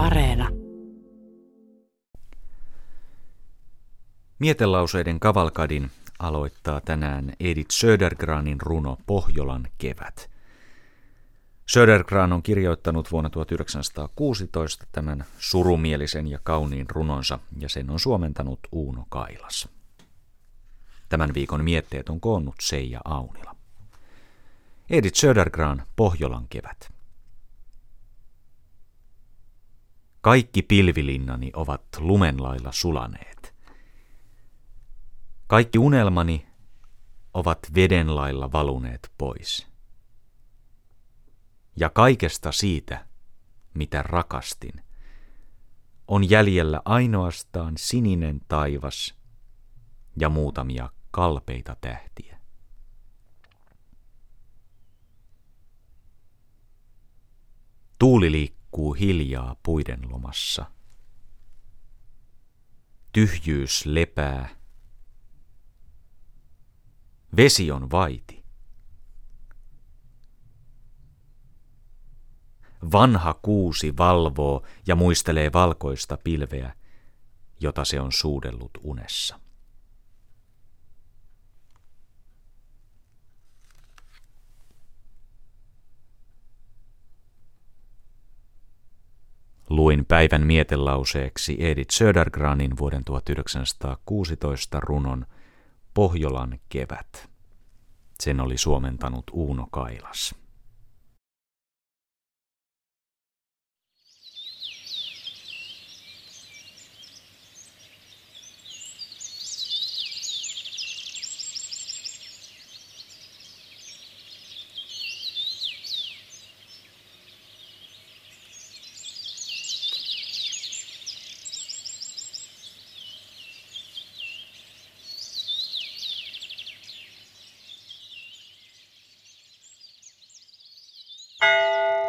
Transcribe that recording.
Areena. Mietelauseiden kavalkadin aloittaa tänään Edith Södergranin runo Pohjolan kevät. Södergran on kirjoittanut vuonna 1916 tämän surumielisen ja kauniin runonsa ja sen on suomentanut Uuno Kailas. Tämän viikon mietteet on koonnut Seija Aunila. Edith Södergran Pohjolan kevät. Kaikki pilvilinnani ovat lumenlailla sulaneet. Kaikki unelmani ovat vedenlailla valuneet pois. Ja kaikesta siitä, mitä rakastin, on jäljellä ainoastaan sininen taivas ja muutamia kalpeita tähtiä. Tuuli liikkuu hiljaa puiden lomassa. Tyhjyys lepää. Vesi on vaiti. Vanha kuusi valvoo ja muistelee valkoista pilveä, jota se on suudellut unessa. Luin päivän mietelauseeksi Edith Södergranin vuoden 1916 runon Pohjolan kevät. Sen oli suomentanut Uuno Kailas. Música